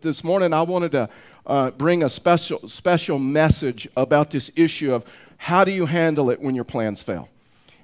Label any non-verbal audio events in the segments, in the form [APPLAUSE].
This morning, I wanted to uh, bring a special, special message about this issue of how do you handle it when your plans fail?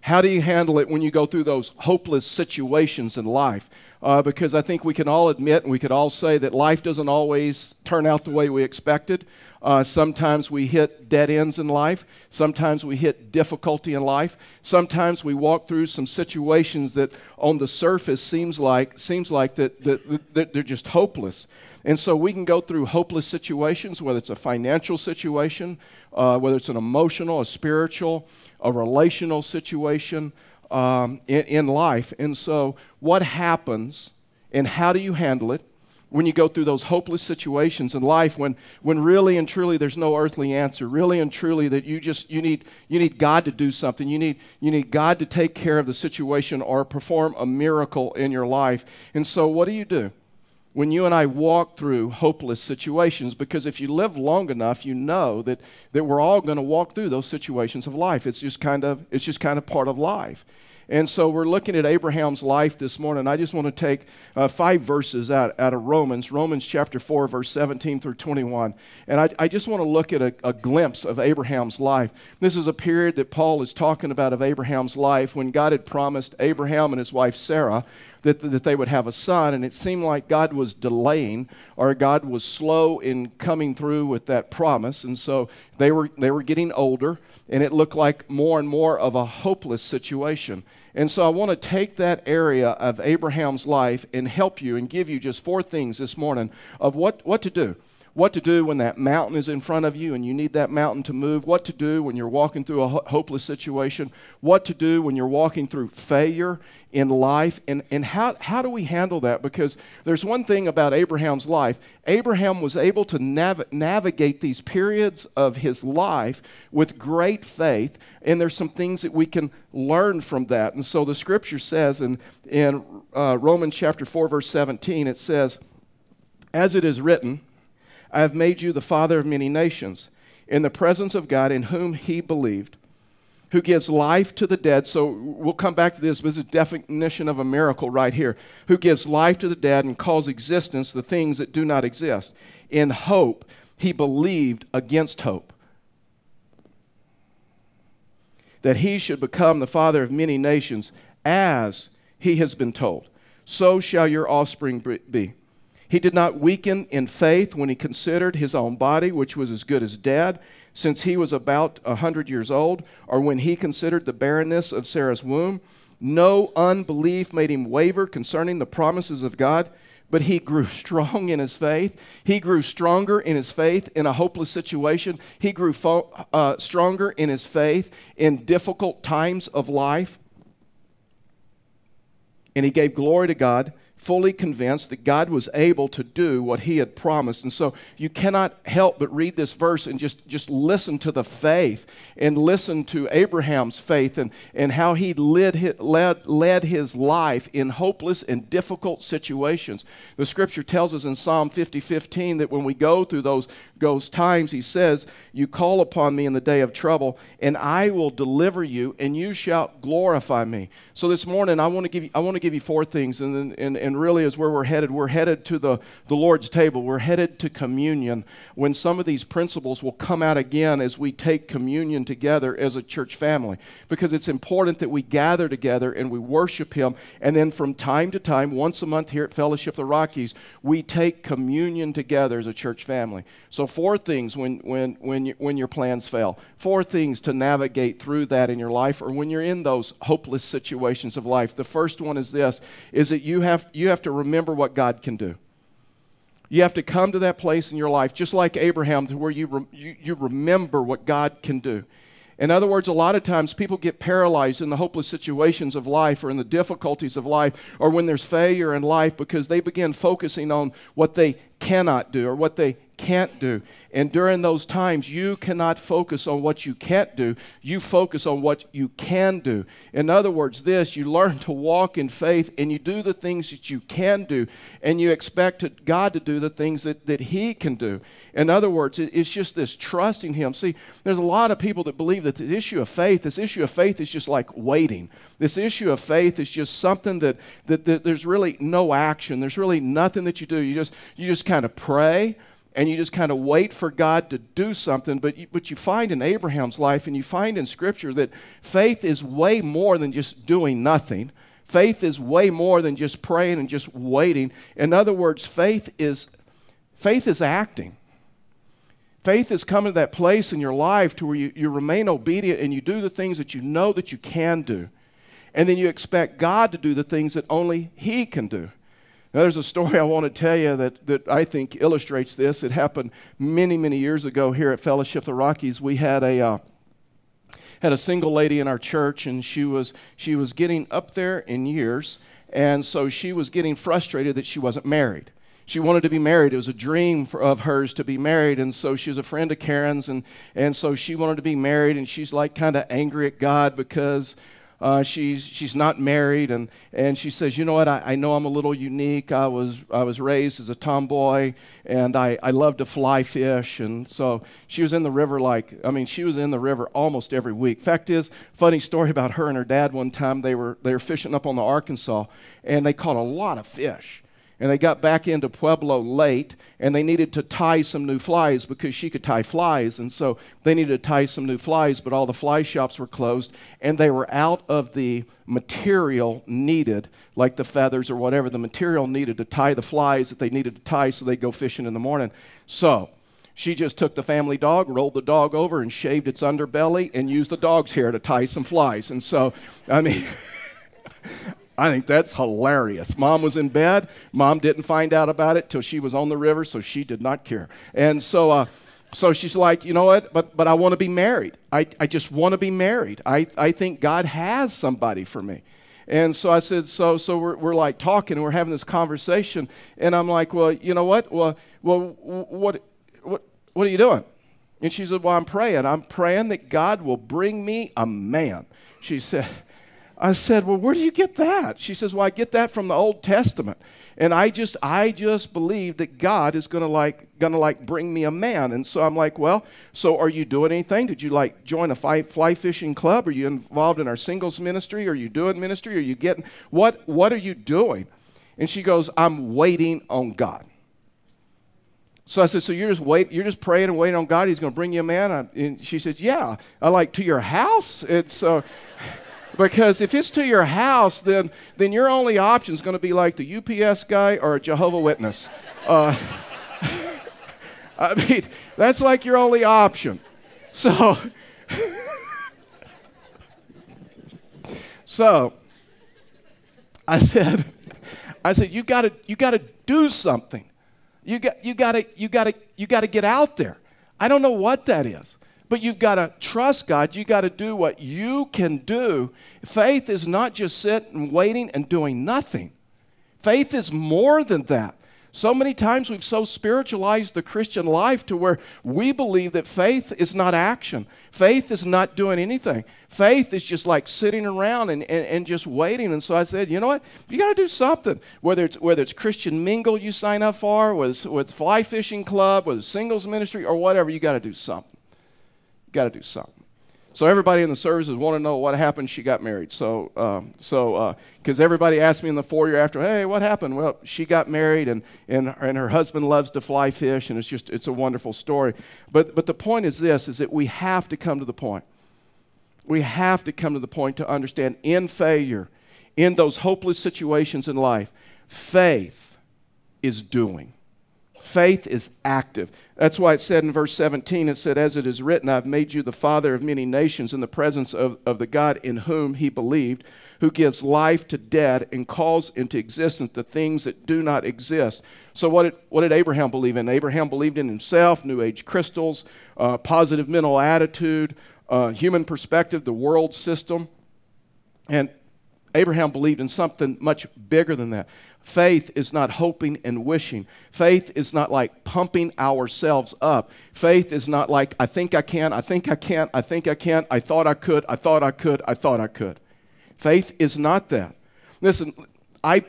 How do you handle it when you go through those hopeless situations in life? Uh, because I think we can all admit and we could all say that life doesn't always turn out the way we expected. Uh, sometimes we hit dead ends in life. Sometimes we hit difficulty in life. Sometimes we walk through some situations that on the surface seems like, seems like that, that, that they're just hopeless. And so we can go through hopeless situations, whether it's a financial situation, uh, whether it's an emotional, a spiritual, a relational situation um, in, in life. And so, what happens and how do you handle it? when you go through those hopeless situations in life when, when really and truly there's no earthly answer really and truly that you just you need you need god to do something you need you need god to take care of the situation or perform a miracle in your life and so what do you do when you and I walk through hopeless situations because if you live long enough, you know that, that we're all going to walk through those situations of life. It's just kind of it's just kind of part of life. And so we're looking at Abraham's life this morning. I just want to take uh, five verses out, out of Romans, Romans chapter 4, verse 17 through 21. And I, I just want to look at a, a glimpse of Abraham's life. This is a period that Paul is talking about of Abraham's life when God had promised Abraham and his wife Sarah that, that they would have a son, and it seemed like God was delaying or God was slow in coming through with that promise. And so they were, they were getting older, and it looked like more and more of a hopeless situation. And so I want to take that area of Abraham's life and help you and give you just four things this morning of what, what to do what to do when that mountain is in front of you and you need that mountain to move, what to do when you're walking through a ho- hopeless situation, what to do when you're walking through failure in life, and, and how, how do we handle that? Because there's one thing about Abraham's life Abraham was able to nav- navigate these periods of his life with great faith, and there's some things that we can learn from that. And so the scripture says in, in uh, Romans chapter 4, verse 17, it says, As it is written, I have made you the father of many nations, in the presence of God in whom he believed, who gives life to the dead. So we'll come back to this, this is definition of a miracle right here. Who gives life to the dead and calls existence the things that do not exist. In hope, he believed against hope. That he should become the father of many nations, as he has been told. So shall your offspring be. He did not weaken in faith when he considered his own body, which was as good as dead, since he was about a hundred years old, or when he considered the barrenness of Sarah's womb. No unbelief made him waver concerning the promises of God, but he grew [LAUGHS] strong in his faith. He grew stronger in his faith in a hopeless situation. He grew fo- uh, stronger in his faith in difficult times of life. And he gave glory to God fully convinced that God was able to do what he had promised. And so you cannot help but read this verse and just, just listen to the faith and listen to Abraham's faith and, and how he led, led, led his life in hopeless and difficult situations. The scripture tells us in Psalm 50 15 that when we go through those, those times, he says, You call upon me in the day of trouble, and I will deliver you, and you shall glorify me. So this morning, I want to give you, I want to give you four things, and, and, and really is where we're headed. We're headed to the, the Lord's table, we're headed to communion when some of these principles will come out again as we take communion together as a church family. Because it's important that we gather together and we worship Him, and then from time to time, once a month here at Fellowship of the Rockies, we take communion together as a church family. So, four things when, when, when, you, when your plans fail, four things to navigate through that in your life or when you're in those hopeless situations of life. The first one is this is that you have, you have to remember what God can do. You have to come to that place in your life, just like Abraham, to where you, re- you, you remember what God can do. In other words, a lot of times people get paralyzed in the hopeless situations of life or in the difficulties of life or when there's failure in life because they begin focusing on what they cannot do or what they can't do. And during those times, you cannot focus on what you can't do. You focus on what you can do. In other words, this you learn to walk in faith and you do the things that you can do, and you expect God to do the things that, that He can do. In other words, it's just this trusting Him. See, there's a lot of people that believe that the issue of faith, this issue of faith is just like waiting. This issue of faith is just something that, that, that there's really no action. There's really nothing that you do. You just, you just kind of pray and you just kind of wait for God to do something. But you, but you find in Abraham's life and you find in Scripture that faith is way more than just doing nothing. Faith is way more than just praying and just waiting. In other words, faith is faith is acting. Faith is coming to that place in your life to where you, you remain obedient and you do the things that you know that you can do. And then you expect God to do the things that only He can do. Now, there's a story I want to tell you that, that I think illustrates this. It happened many, many years ago here at Fellowship of the Rockies. We had a, uh, had a single lady in our church, and she was, she was getting up there in years, and so she was getting frustrated that she wasn't married she wanted to be married. It was a dream for, of hers to be married. And so she was a friend of Karen's. And, and so she wanted to be married. And she's like kind of angry at God because uh, she's, she's not married. And, and she says, You know what? I, I know I'm a little unique. I was, I was raised as a tomboy and I, I love to fly fish. And so she was in the river like, I mean, she was in the river almost every week. Fact is, funny story about her and her dad one time. They were, they were fishing up on the Arkansas and they caught a lot of fish and they got back into Pueblo late, and they needed to tie some new flies because she could tie flies, and so they needed to tie some new flies, but all the fly shops were closed, and they were out of the material needed, like the feathers or whatever, the material needed to tie the flies that they needed to tie so they'd go fishing in the morning. So she just took the family dog, rolled the dog over, and shaved its underbelly, and used the dog's hair to tie some flies. And so, I mean, [LAUGHS] I think that's hilarious. Mom was in bed. Mom didn't find out about it till she was on the river, so she did not care. And so, uh, so she's like, you know what? But, but I want to be married. I, I just want to be married. I, I think God has somebody for me. And so I said, so, so we're, we're like talking and we're having this conversation. And I'm like, well, you know what? Well, well what, what, what are you doing? And she said, well, I'm praying. I'm praying that God will bring me a man. She said, I said, Well, where do you get that? She says, Well, I get that from the Old Testament. And I just I just believe that God is gonna like gonna like bring me a man. And so I'm like, Well, so are you doing anything? Did you like join a fly, fly fishing club? Are you involved in our singles ministry? Are you doing ministry? Are you getting what what are you doing? And she goes, I'm waiting on God. So I said, so you're just wait, you're just praying and waiting on God. He's going to bring you a man. and she said, yeah. I like to your house. It's uh, because if it's to your house, then, then your only option is going to be like the UPS guy or a Jehovah Witness. Uh, [LAUGHS] I mean, that's like your only option. So, [LAUGHS] so I said, I said, you got to, you got to do something. You got, you got to, you got to, you got to get out there. I don't know what that is. But you've got to trust God. You've got to do what you can do. Faith is not just sitting, and waiting, and doing nothing. Faith is more than that. So many times we've so spiritualized the Christian life to where we believe that faith is not action. Faith is not doing anything. Faith is just like sitting around and, and, and just waiting. And so I said, you know what? You got to do something. Whether it's, whether it's Christian Mingle you sign up for, whether it's, whether it's Fly Fishing Club, whether it's Singles Ministry, or whatever, you got to do something got to do something. So everybody in the services want to know what happened. She got married. So, um, so because uh, everybody asked me in the foyer after, hey, what happened? Well, she got married, and and and her husband loves to fly fish, and it's just it's a wonderful story. But but the point is this: is that we have to come to the point. We have to come to the point to understand in failure, in those hopeless situations in life, faith is doing. Faith is active. That's why it said in verse 17, it said, As it is written, I've made you the father of many nations in the presence of, of the God in whom he believed, who gives life to dead and calls into existence the things that do not exist. So, what did, what did Abraham believe in? Abraham believed in himself, New Age crystals, uh, positive mental attitude, uh, human perspective, the world system. And Abraham believed in something much bigger than that. Faith is not hoping and wishing. Faith is not like pumping ourselves up. Faith is not like, I think I can, I think I can, I think I can, I thought I could, I thought I could, I thought I could. Faith is not that. Listen, I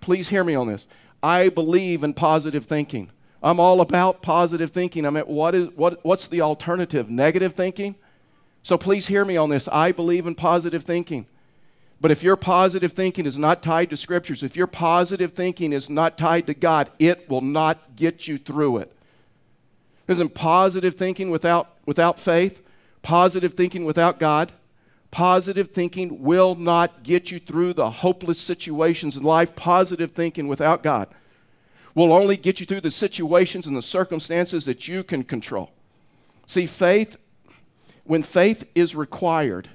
please hear me on this. I believe in positive thinking. I'm all about positive thinking. I mean, what is what what's the alternative? Negative thinking? So please hear me on this. I believe in positive thinking. But if your positive thinking is not tied to scriptures, if your positive thinking is not tied to God, it will not get you through it. Isn't positive thinking without, without faith, positive thinking without God, positive thinking will not get you through the hopeless situations in life. Positive thinking without God will only get you through the situations and the circumstances that you can control. See, faith, when faith is required,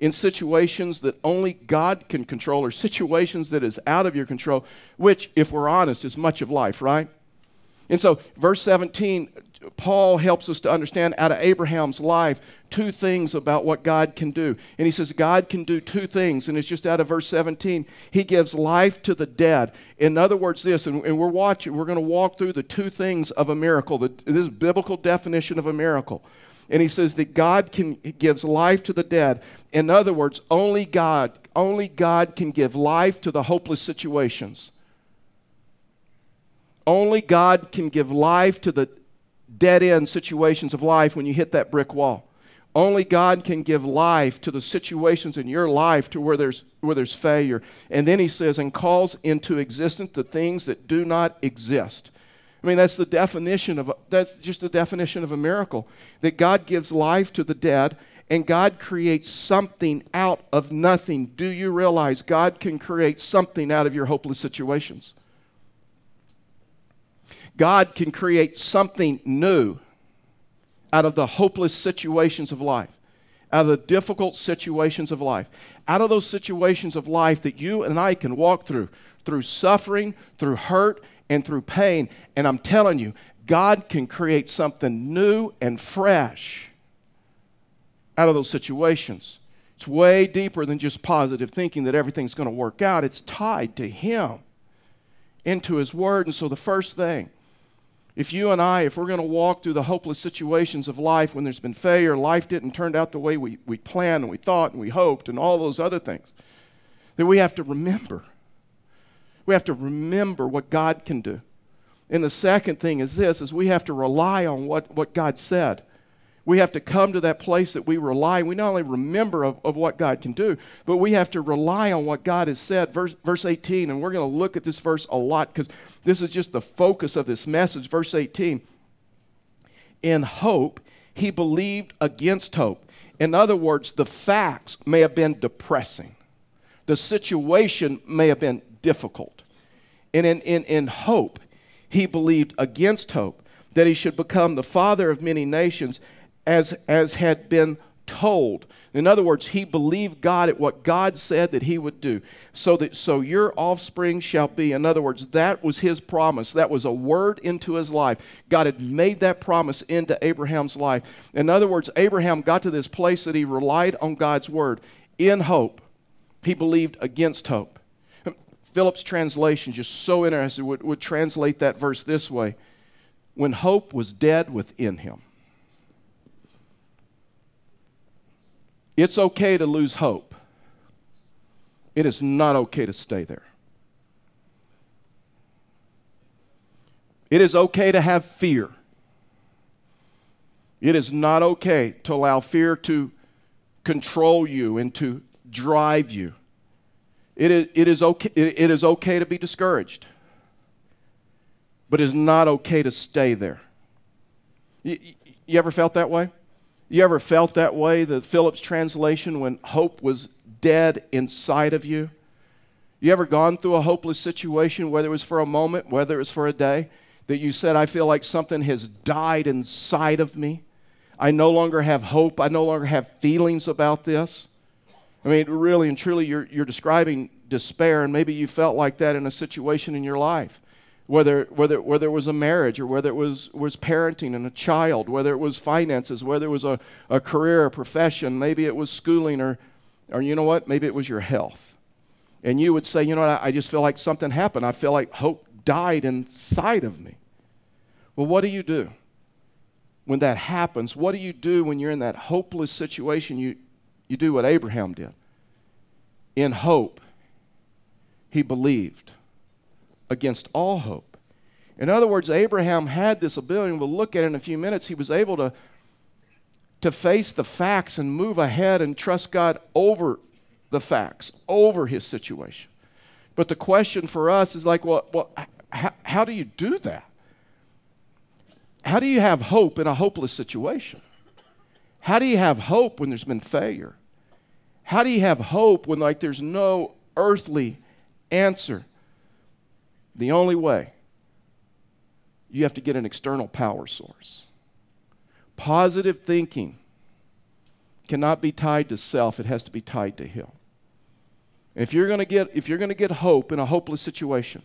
in situations that only God can control or situations that is out of your control, which, if we're honest, is much of life, right? And so, verse 17, Paul helps us to understand out of Abraham's life two things about what God can do. And he says, God can do two things, and it's just out of verse 17. He gives life to the dead. In other words, this, and, and we're watching, we're going to walk through the two things of a miracle, the, this biblical definition of a miracle and he says that God can gives life to the dead. In other words, only God, only God can give life to the hopeless situations. Only God can give life to the dead end situations of life when you hit that brick wall. Only God can give life to the situations in your life to where there's where there's failure. And then he says, and calls into existence the things that do not exist. I mean, that's the definition of, that's just the definition of a miracle. That God gives life to the dead and God creates something out of nothing. Do you realize God can create something out of your hopeless situations? God can create something new out of the hopeless situations of life, out of the difficult situations of life, out of those situations of life that you and I can walk through, through suffering, through hurt, and through pain. And I'm telling you, God can create something new and fresh out of those situations. It's way deeper than just positive thinking that everything's going to work out. It's tied to Him, into His Word. And so, the first thing, if you and I, if we're going to walk through the hopeless situations of life when there's been failure, life didn't turn out the way we, we planned and we thought and we hoped, and all those other things, then we have to remember we have to remember what God can do. And the second thing is this is we have to rely on what, what God said. We have to come to that place that we rely. We not only remember of, of what God can do, but we have to rely on what God has said. Verse, verse 18, and we're going to look at this verse a lot because this is just the focus of this message. Verse 18. In hope, he believed against hope. In other words, the facts may have been depressing, the situation may have been difficult. And in, in, in hope, he believed against hope that he should become the father of many nations as, as had been told. In other words, he believed God at what God said that he would do. So that so your offspring shall be. In other words, that was his promise. That was a word into his life. God had made that promise into Abraham's life. In other words, Abraham got to this place that he relied on God's word in hope. He believed against hope. Phillips' translation, just so interesting, would, would translate that verse this way When hope was dead within him. It's okay to lose hope. It is not okay to stay there. It is okay to have fear. It is not okay to allow fear to control you and to drive you. It is, it is, okay, it is okay to be discouraged, but it is not okay to stay there. You, you ever felt that way? You ever felt that way, the Phillips translation, when hope was dead inside of you? You ever gone through a hopeless situation, whether it was for a moment, whether it was for a day, that you said, I feel like something has died inside of me? I no longer have hope. I no longer have feelings about this. I mean, really and truly, you're, you're describing despair, and maybe you felt like that in a situation in your life. Whether, whether, whether it was a marriage or whether it was, was parenting and a child, whether it was finances, whether it was a, a career, a profession, maybe it was schooling, or, or you know what? Maybe it was your health. And you would say, you know, I, I just feel like something happened. I feel like hope died inside of me. Well, what do you do when that happens? What do you do when you're in that hopeless situation? You, you do what Abraham did. In hope, he believed against all hope. In other words, Abraham had this ability, and we'll look at it in a few minutes. He was able to, to face the facts and move ahead and trust God over the facts, over his situation. But the question for us is like, well, well how, how do you do that? How do you have hope in a hopeless situation? How do you have hope when there's been failure? How do you have hope when like there's no earthly answer? The only way you have to get an external power source. Positive thinking cannot be tied to self, it has to be tied to Him. If you're going to get if you're going to get hope in a hopeless situation,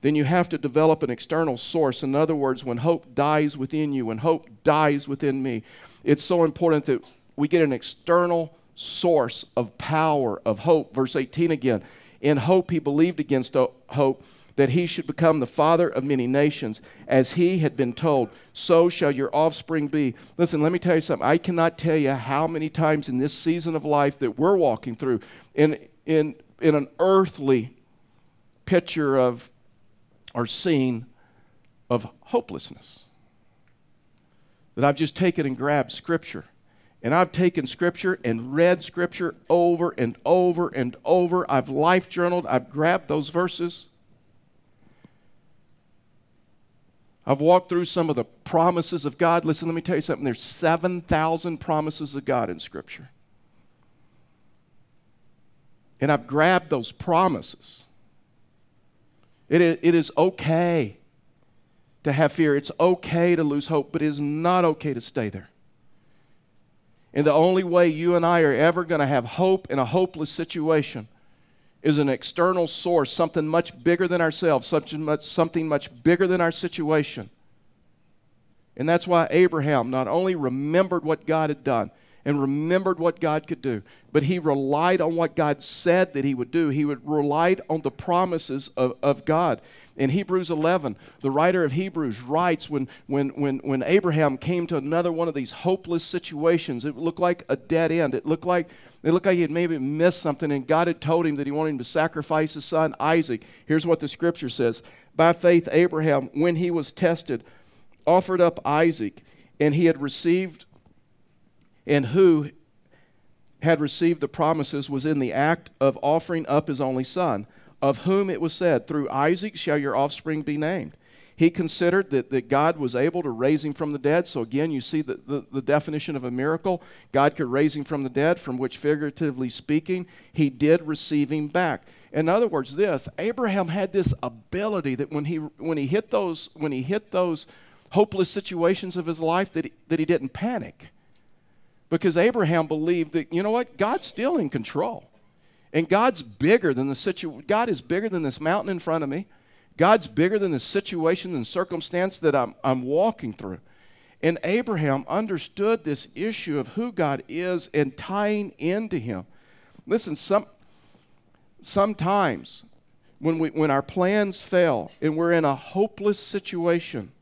then you have to develop an external source. In other words, when hope dies within you, when hope dies within me, it's so important that we get an external source of power, of hope. Verse 18 again. In hope he believed against hope that he should become the father of many nations, as he had been told, so shall your offspring be. Listen, let me tell you something. I cannot tell you how many times in this season of life that we're walking through, in, in, in an earthly picture of or scene of hopelessness, that I've just taken and grabbed Scripture. And I've taken Scripture and read Scripture over and over and over. I've life journaled. I've grabbed those verses. I've walked through some of the promises of God. Listen, let me tell you something. There's 7,000 promises of God in Scripture. And I've grabbed those promises. It it is okay to have fear. It's okay to lose hope, but it is not okay to stay there. And the only way you and I are ever going to have hope in a hopeless situation is an external source, something much bigger than ourselves, something much, something much bigger than our situation. And that's why Abraham not only remembered what God had done and remembered what God could do, but he relied on what God said that he would do. He would relied on the promises of, of God. In Hebrews 11, the writer of Hebrews writes when, when, when, when Abraham came to another one of these hopeless situations, it looked like a dead end. It looked like it looked like he had maybe missed something, and God had told him that he wanted him to sacrifice his son Isaac. Here's what the scripture says By faith, Abraham, when he was tested, offered up Isaac, and he had received, and who had received the promises was in the act of offering up his only son, of whom it was said, Through Isaac shall your offspring be named. He considered that, that God was able to raise him from the dead. So, again, you see the, the, the, definition of a miracle. God could raise him from the dead, from which, figuratively speaking, he did receive him back. In other words, this Abraham had this ability that when he, when he, hit, those, when he hit those hopeless situations of his life, that he, that he didn't panic. Because Abraham believed that, you know what, God's still in control. And God's bigger than the situation. God is bigger than this mountain in front of me. God's bigger than the situation and circumstance that I'm, I'm walking through. And Abraham understood this issue of who God is and tying into Him. Listen, some, sometimes when, we, when our plans fail and we're in a hopeless situation,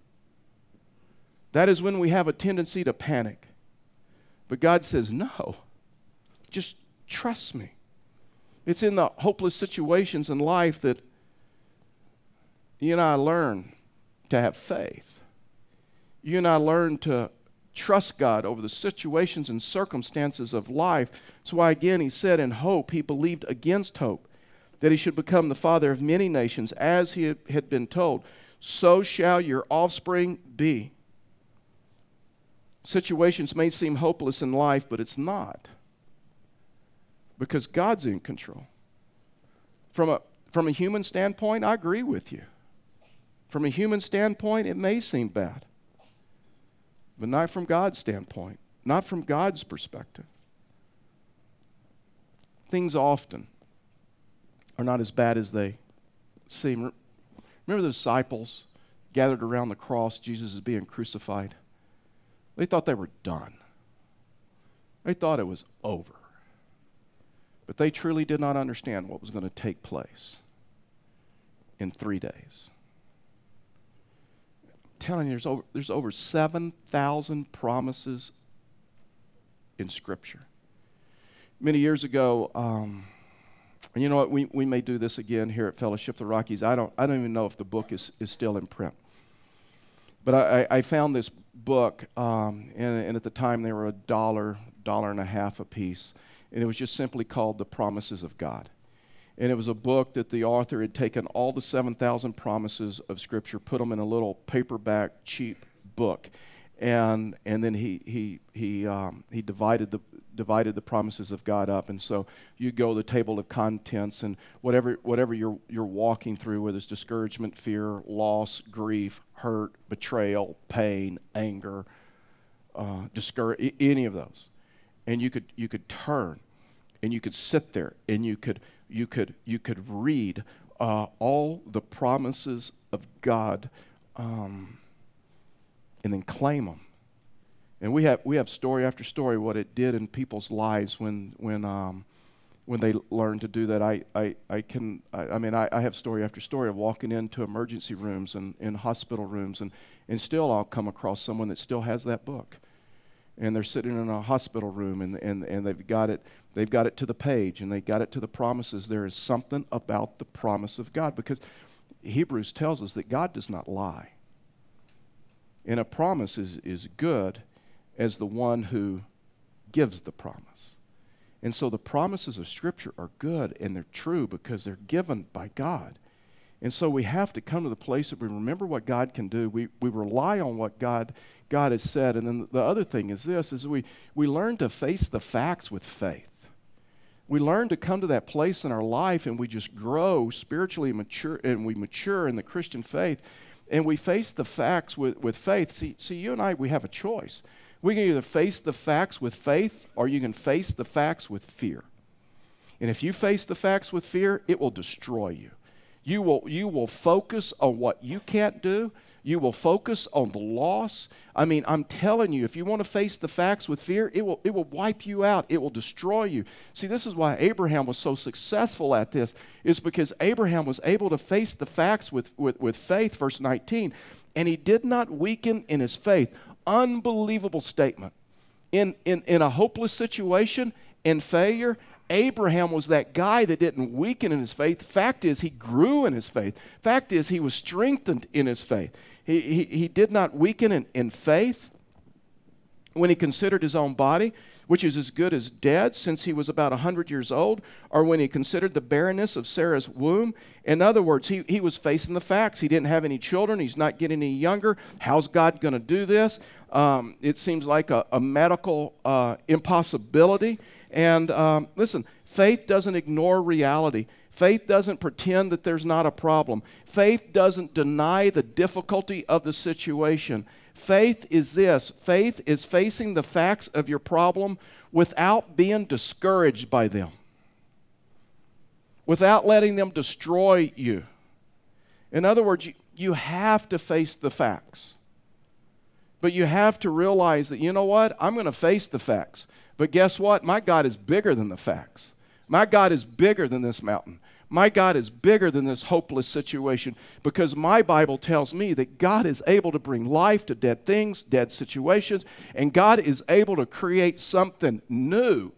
that is when we have a tendency to panic. But God says, no, just trust me. It's in the hopeless situations in life that you and I learn to have faith. You and I learn to trust God over the situations and circumstances of life. That's why, again, he said in hope, he believed against hope that he should become the father of many nations, as he had been told. So shall your offspring be. Situations may seem hopeless in life, but it's not. Because God's in control. From a, from a human standpoint, I agree with you. From a human standpoint, it may seem bad, but not from God's standpoint, not from God's perspective. Things often are not as bad as they seem. Remember the disciples gathered around the cross, Jesus is being crucified? They thought they were done. They thought it was over. But they truly did not understand what was going to take place in three days. I'm telling you, there's over, there's over 7,000 promises in Scripture. Many years ago, um, and you know what, we, we may do this again here at Fellowship the Rockies. I don't, I don't even know if the book is, is still in print. But I, I found this book, um, and, and, at the time they were a dollar, dollar and a half a piece, and it was just simply called The Promises of God. And it was a book that the author had taken all the 7,000 promises of Scripture, put them in a little paperback, cheap book, and and then he he he um, he divided the divided the promises of God up, and so you go the table of contents and whatever whatever you're you're walking through, whether it's discouragement, fear, loss, grief, hurt, betrayal, pain, anger, uh, discourage any of those, and you could you could turn, and you could sit there, and you could you could you could read uh, all the promises of God. Um, and then claim them. And we have we have story after story what it did in people's lives when when um, when they learned to do that. I I, I can I, I mean I, I, have story after story of walking into emergency rooms and in hospital rooms and and still I'll come across someone that still has that book. And they're sitting in a hospital room and, and, and they've got it they've got it to the page and they've got it to the promises. There is something about the promise of God because Hebrews tells us that God does not lie. And a promise is, is good as the one who gives the promise. And so the promises of Scripture are good and they're true because they're given by God. And so we have to come to the place that we remember what God can do. We, we rely on what God, God has said. And then the other thing is this, is we, we learn to face the facts with faith. We learn to come to that place in our life and we just grow spiritually mature and we mature in the Christian faith and we face the facts with, with faith. See, see, you and I, we have a choice. We can either face the facts with faith or you can face the facts with fear. And if you face the facts with fear, it will destroy you. You will, you will focus on what you can't do you will focus on the loss. I mean, I'm telling you, if you want to face the facts with fear, it will, it will wipe you out. It will destroy you. See, this is why Abraham was so successful at this, is because Abraham was able to face the facts with, with, with faith, verse 19, and he did not weaken in his faith. Unbelievable statement. In, in, in a hopeless situation, in failure, Abraham was that guy that didn't weaken in his faith. Fact is, he grew in his faith. Fact is, he was strengthened in his faith. He, he, he did not weaken in, in faith when he considered his own body, which is as good as dead since he was about a 100 years old, or when he considered the barrenness of Sarah's womb. In other words, he, he was facing the facts. He didn't have any children, he's not getting any younger. How's God going to do this? Um, it seems like a, a medical uh, impossibility. And um, listen, faith doesn't ignore reality. Faith doesn't pretend that there's not a problem. Faith doesn't deny the difficulty of the situation. Faith is this faith is facing the facts of your problem without being discouraged by them, without letting them destroy you. In other words, you, have to face the facts. But you have to realize that, you know what? I'm going to face the facts. But guess what? My God is bigger than the facts. My God is bigger than this mountain. My God is bigger than this hopeless situation because my Bible tells me that God is able to bring life to dead things, dead situations, and God is able to create something new.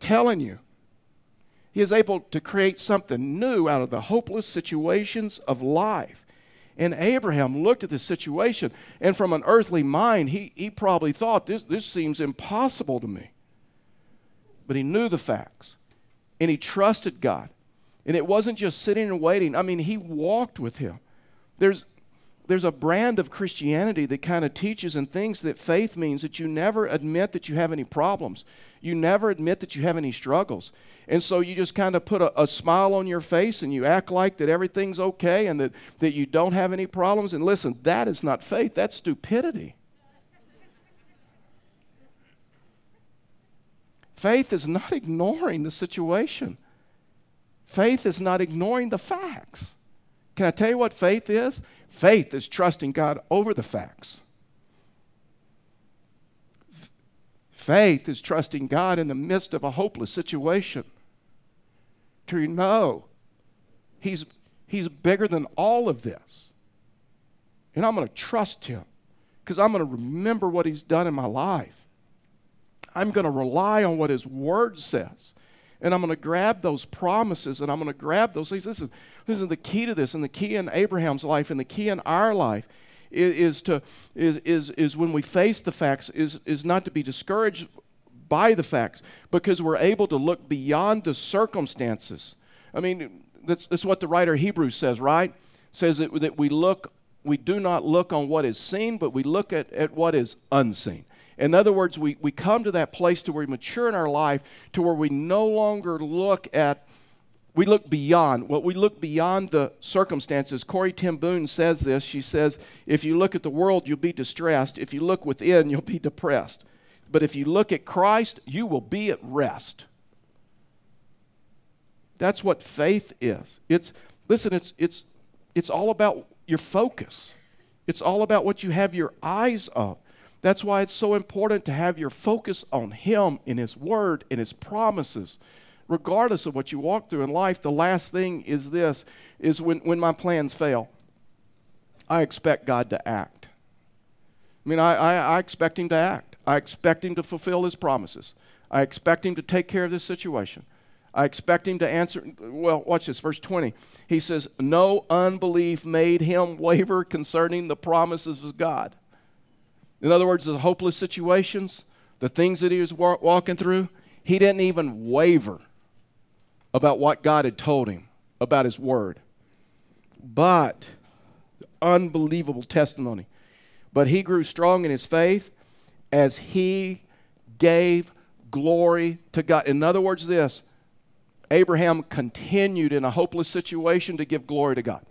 Telling you, He is able to create something new out of the hopeless situations of life. And Abraham looked at this situation, and from an earthly mind, he, he probably thought, this, this seems impossible to me. But he knew the facts and he trusted God. And it wasn't just sitting and waiting. I mean, he walked with him. There's, there's a brand of Christianity that kind of teaches and thinks that faith means that you never admit that you have any problems. You never admit that you have any struggles. And so you just kind of put a, a, smile on your face and you act like that everything's okay and that, that you don't have any problems. And listen, that is not faith, that's stupidity. Faith is not [LAUGHS] ignoring the situation. Faith is not ignoring the facts. Can I tell you what faith is? Faith is trusting God over the facts. Faith is trusting God in the midst of a hopeless situation. To know He's, he's bigger than all of this. And I'm going to trust Him because I'm going to remember what He's done in my life. I'm going to rely on what His Word says. And I'm going to grab those promises and I'm going to grab those things. This is, this is the key to this, and the key in Abraham's life and the key in our life is, is to is, is, is when we face the facts is, is not to be discouraged by the facts because we're able to look beyond the circumstances. I mean, that's, that's what the writer Hebrews says, right? Says that, that we look, we do not look on what is seen, but we look at, at what is unseen. In other words, we, we come to that place to where we mature in our life to where we no longer look at we look beyond. What we look beyond the circumstances. Corrie ten Boom says this. She says if you look at the world you'll be distressed. If you look within you'll be depressed. But if you look at christ you will be at rest. That's what faith is. It's listen it's it's it's all about your focus. It's all about what you have your eyes on that's why it's so important to have your focus on him in his word and his promises regardless of what you walk through in life, the last thing is this is when, when my plans fail, I expect God to act. I mean, I, I, I expect Him to act. I expect Him to fulfill His promises. I expect Him to take care of this situation. I expect Him to answer. Well, watch this, verse 20. He says, No unbelief made him [LAUGHS] waver concerning the promises of God. In other words, the hopeless situations, the things that he was walking through, he didn't even waver about what God had told him about his word. But, unbelievable testimony. But he grew strong in his faith as he gave glory to God. In other words, this Abraham continued in a hopeless situation to give glory to God.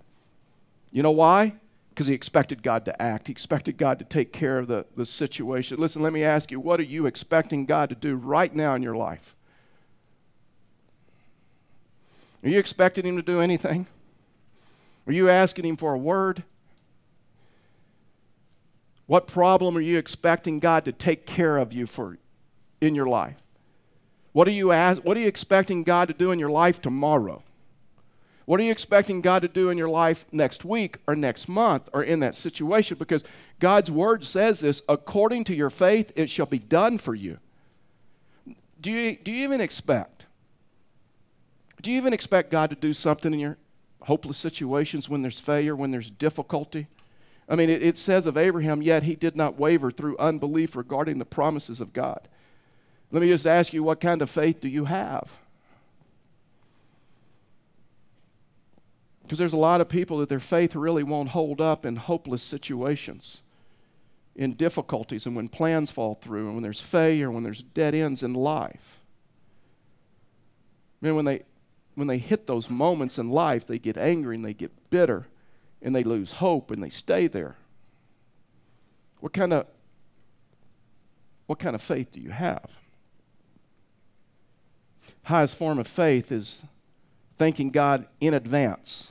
You know why? Because he expected God to act. He expected God to take care of the, the situation. Listen, let me ask you, what are you expecting God to do right now in your life? Are you expecting him to do anything? Are you asking him for a word? What problem are you expecting God to take care of you for in your life? What are you ask, what are you expecting God to do in your life tomorrow? What are you expecting God to do in your life next week or next month or in that situation? Because God's word says this according to your faith, it shall be done for you. Do you, do you even expect do you even expect God to do something in your hopeless situations when there's failure, when there's difficulty? I mean, it, it, says of Abraham, yet he did not waver through unbelief regarding the promises of God. Let me just ask you, what kind of faith do you have? Because there's a lot of people that their faith really won't hold up in hopeless situations, in difficulties, and when plans fall through, and when there's failure, when there's dead ends in life. I mean, when they when they hit those moments in life, they get angry and they get bitter and they lose hope and they stay there. What kind of what kind of faith do you have? Highest form of faith is thanking God in advance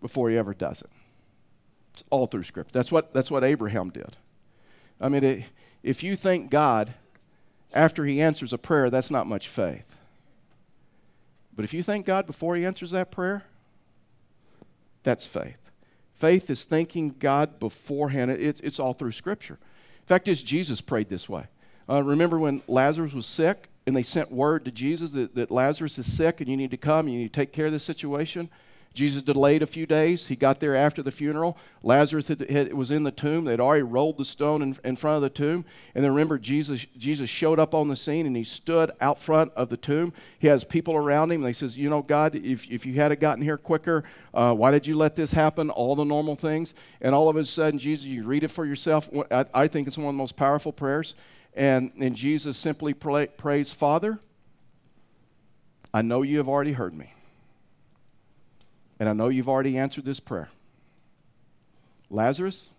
before he ever does it. It's all through Scripture. That's what, that's what Abraham did. I mean, it, if you thank God after he answers a prayer, that's not much faith. But if you thank God before He answers that prayer, that's faith. Faith is thanking God beforehand. It, it's all through Scripture. In fact, is Jesus prayed this way. Uh, remember when Lazarus was sick and they sent word to Jesus that, that Lazarus is sick and you need to come, and you need to take care of this situation? Jesus delayed a few days. He got there after the funeral. Lazarus had, had, was in the tomb. They'd already rolled the stone in, in front of the tomb. And then remember, Jesus, Jesus showed up on the scene and he stood out front of the tomb. He has people around him. And he says, You know, God, if, if you had gotten here quicker, uh, why did you let this happen? All the normal things. And all of a sudden, Jesus, you read it for yourself. I, I think it's one of the most powerful prayers. And, and Jesus simply pray, prays, Father, I know you have already heard me. And I know you've already answered this prayer Lazarus,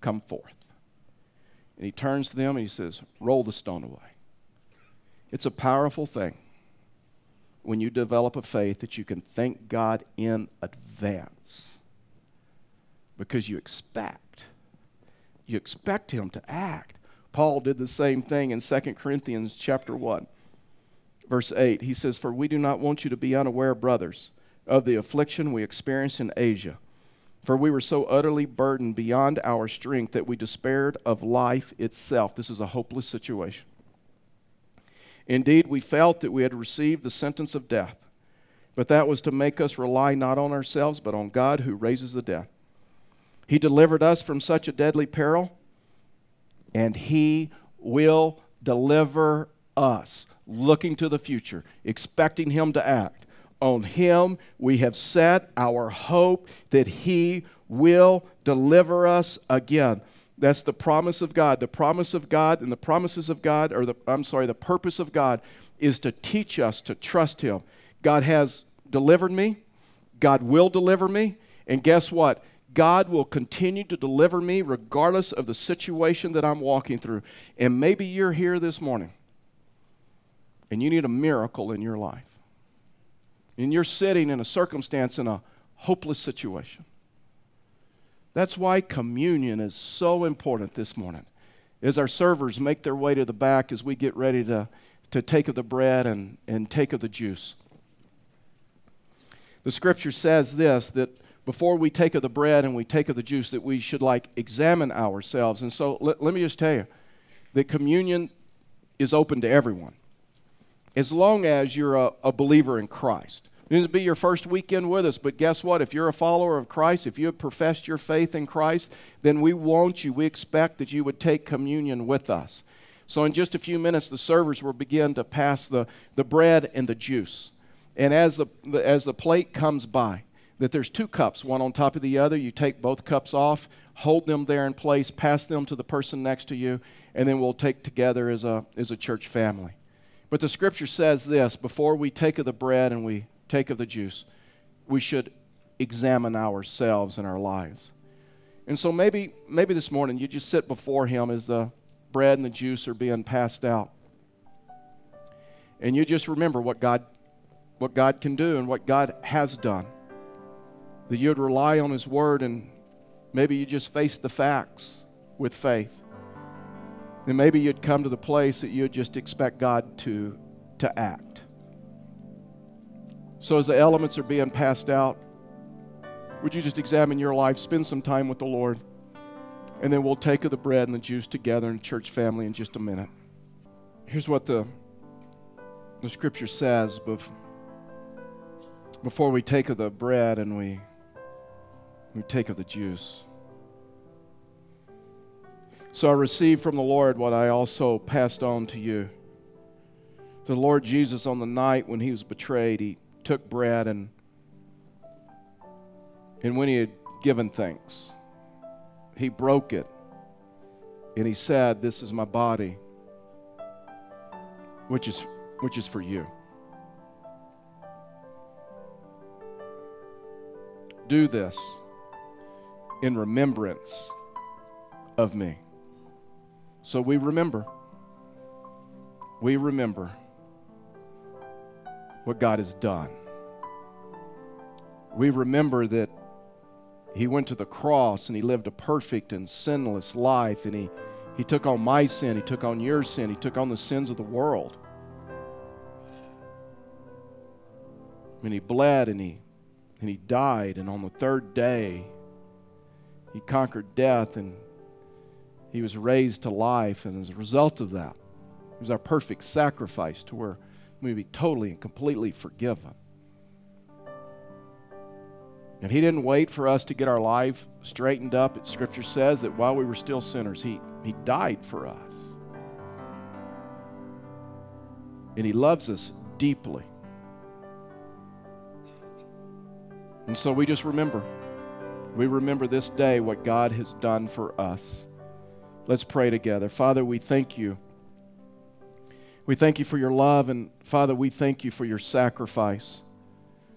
come forth. And he turns to them and he says, Roll the stone away. It's a powerful thing when you develop a faith that you can thank God in advance because you expect. You expect Him to act Paul did the same thing in 2 Corinthians chapter 1, verse 8. He says, For we do not want you to be unaware, brothers, of the affliction we experienced in Asia. For we were so utterly burdened beyond our strength that we despaired of life itself. This is a hopeless situation. Indeed, we felt that we had received the sentence of death, but that was to make us rely not on ourselves, but on God who raises the dead. He delivered us from such a deadly peril, and He will deliver us, looking to the future, expecting Him to act. On Him we have set our hope that He will deliver us again. That's the promise of God. The promise of God and the promises of God, or the, I'm sorry, the purpose of God is to teach us to trust Him. God has delivered me. God will deliver me. And guess what? God will continue to deliver me regardless of the situation that I'm walking through. And maybe you're here this morning and you need a miracle in your life. And you're sitting in a circumstance in a hopeless situation. That's why communion is so important this morning. As our servers make their way to the back as we get ready to, to take of the bread and, and take of the juice. The scripture says this that before we take of the bread and we take of the juice, that we should like examine ourselves. And so let, let me just tell you that communion is open to everyone as long as you're a, a believer in Christ. This will be your first weekend with us, but guess what? If you're a follower of Christ, if you have professed your faith in Christ, then we want you, we expect that you would take communion with us. So, in just a few minutes, the servers will begin to pass the, the bread and the juice. And as the, as the plate comes by, that there's two cups, one on top of the other. You take both cups off, hold them there in place, pass them to the person next to you, and then we'll take together as a, as a church family. But the scripture says this before we take of the bread and we take of the juice, we should examine ourselves and our lives. And so maybe, maybe this morning you just sit before Him as the bread and the juice are being passed out. And you just remember what God, what God can do and what God has done. That you would rely on His Word and maybe you just face the facts with faith. And maybe you'd come to the place that you'd just expect God to, to act. So, as the elements are being passed out, would you just examine your life, spend some time with the Lord, and then we'll take of the bread and the juice together in church family in just a minute. Here's what the, the scripture says before we take of the bread and we, we take of the juice. So I received from the Lord what I also passed on to you. The Lord Jesus, on the night when he was betrayed, he took bread and and when he had given thanks, he broke it and he said, This is my body, which is, which is for you. Do this in remembrance of me. So we remember. We remember what God has done. We remember that He went to the cross and He lived a perfect and sinless life, and He, he took on my sin, He took on your sin, He took on the sins of the world. And He bled and He, and he died, and on the third day, He conquered death and He was raised to life, and as a result of that, He was our perfect sacrifice to where we would be totally and completely forgiven. And He didn't wait for us to get our life straightened up. Scripture says that while we were still sinners, He, he died for us. And He loves us deeply. And so we just remember. We remember this day what God has done for us. Let's pray together. Father, we thank you we thank you for your love, and Father, we thank you for your sacrifice.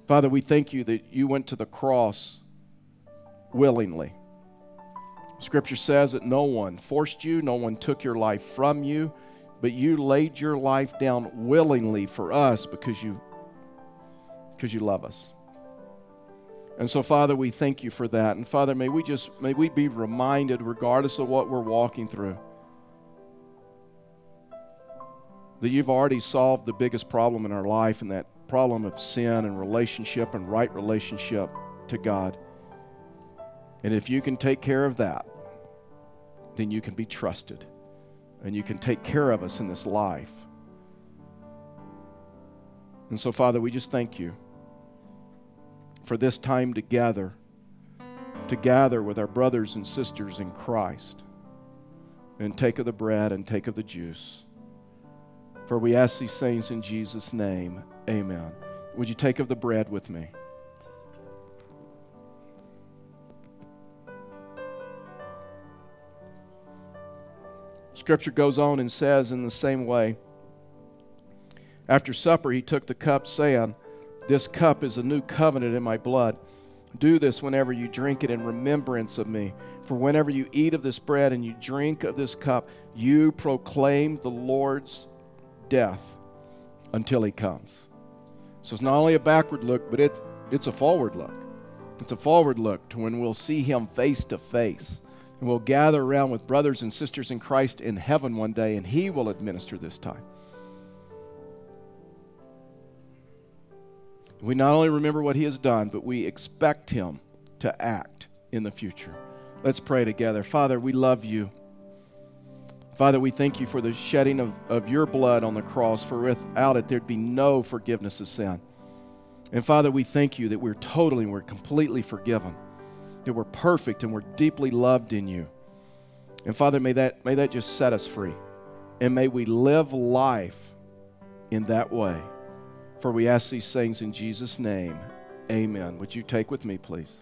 Father, we thank you that you went to the cross willingly. Scripture says that no one forced you, no one took your life from you, but you laid your life down willingly for us because you because you love us. And so Father, we thank you for that. And Father, may we just may we be reminded regardless of what we're walking through that you've already solved the biggest problem in our life and that problem of sin and relationship and right relationship to God. And if you can take care of that, then you can be trusted and you can take care of us in this life. And so, Father, we just thank you for this time together, to gather with our brothers and sisters in Christ and take of the bread and take of the juice. For we ask these things in Jesus' name. Amen. Would you take of the bread with me? Scripture goes on and says in the same way After supper, he took the cup, saying, This cup is a new covenant in my blood. Do this whenever you drink it in remembrance of me. For whenever you eat of this bread and you drink of this cup, you proclaim the Lord's death until he comes. So it's not only a backward look, but it, it's a forward look. It's a forward look to when we'll see him face to face. And we'll gather around with brothers and sisters in Christ in heaven one day, and he will administer this time. We not only remember what he has done, but we expect him to act in the future. Let's pray together. Father, we love you. Father, we thank you for the shedding of, of your blood on the cross, for without it there'd be no forgiveness of sin. And Father, we thank you that we're totally, we're completely forgiven, that we're perfect and we're deeply loved in you. And Father, may that, may that just set us free. And may we live life in that way. For we ask these things in Jesus' name. Amen. Would you take with me, please?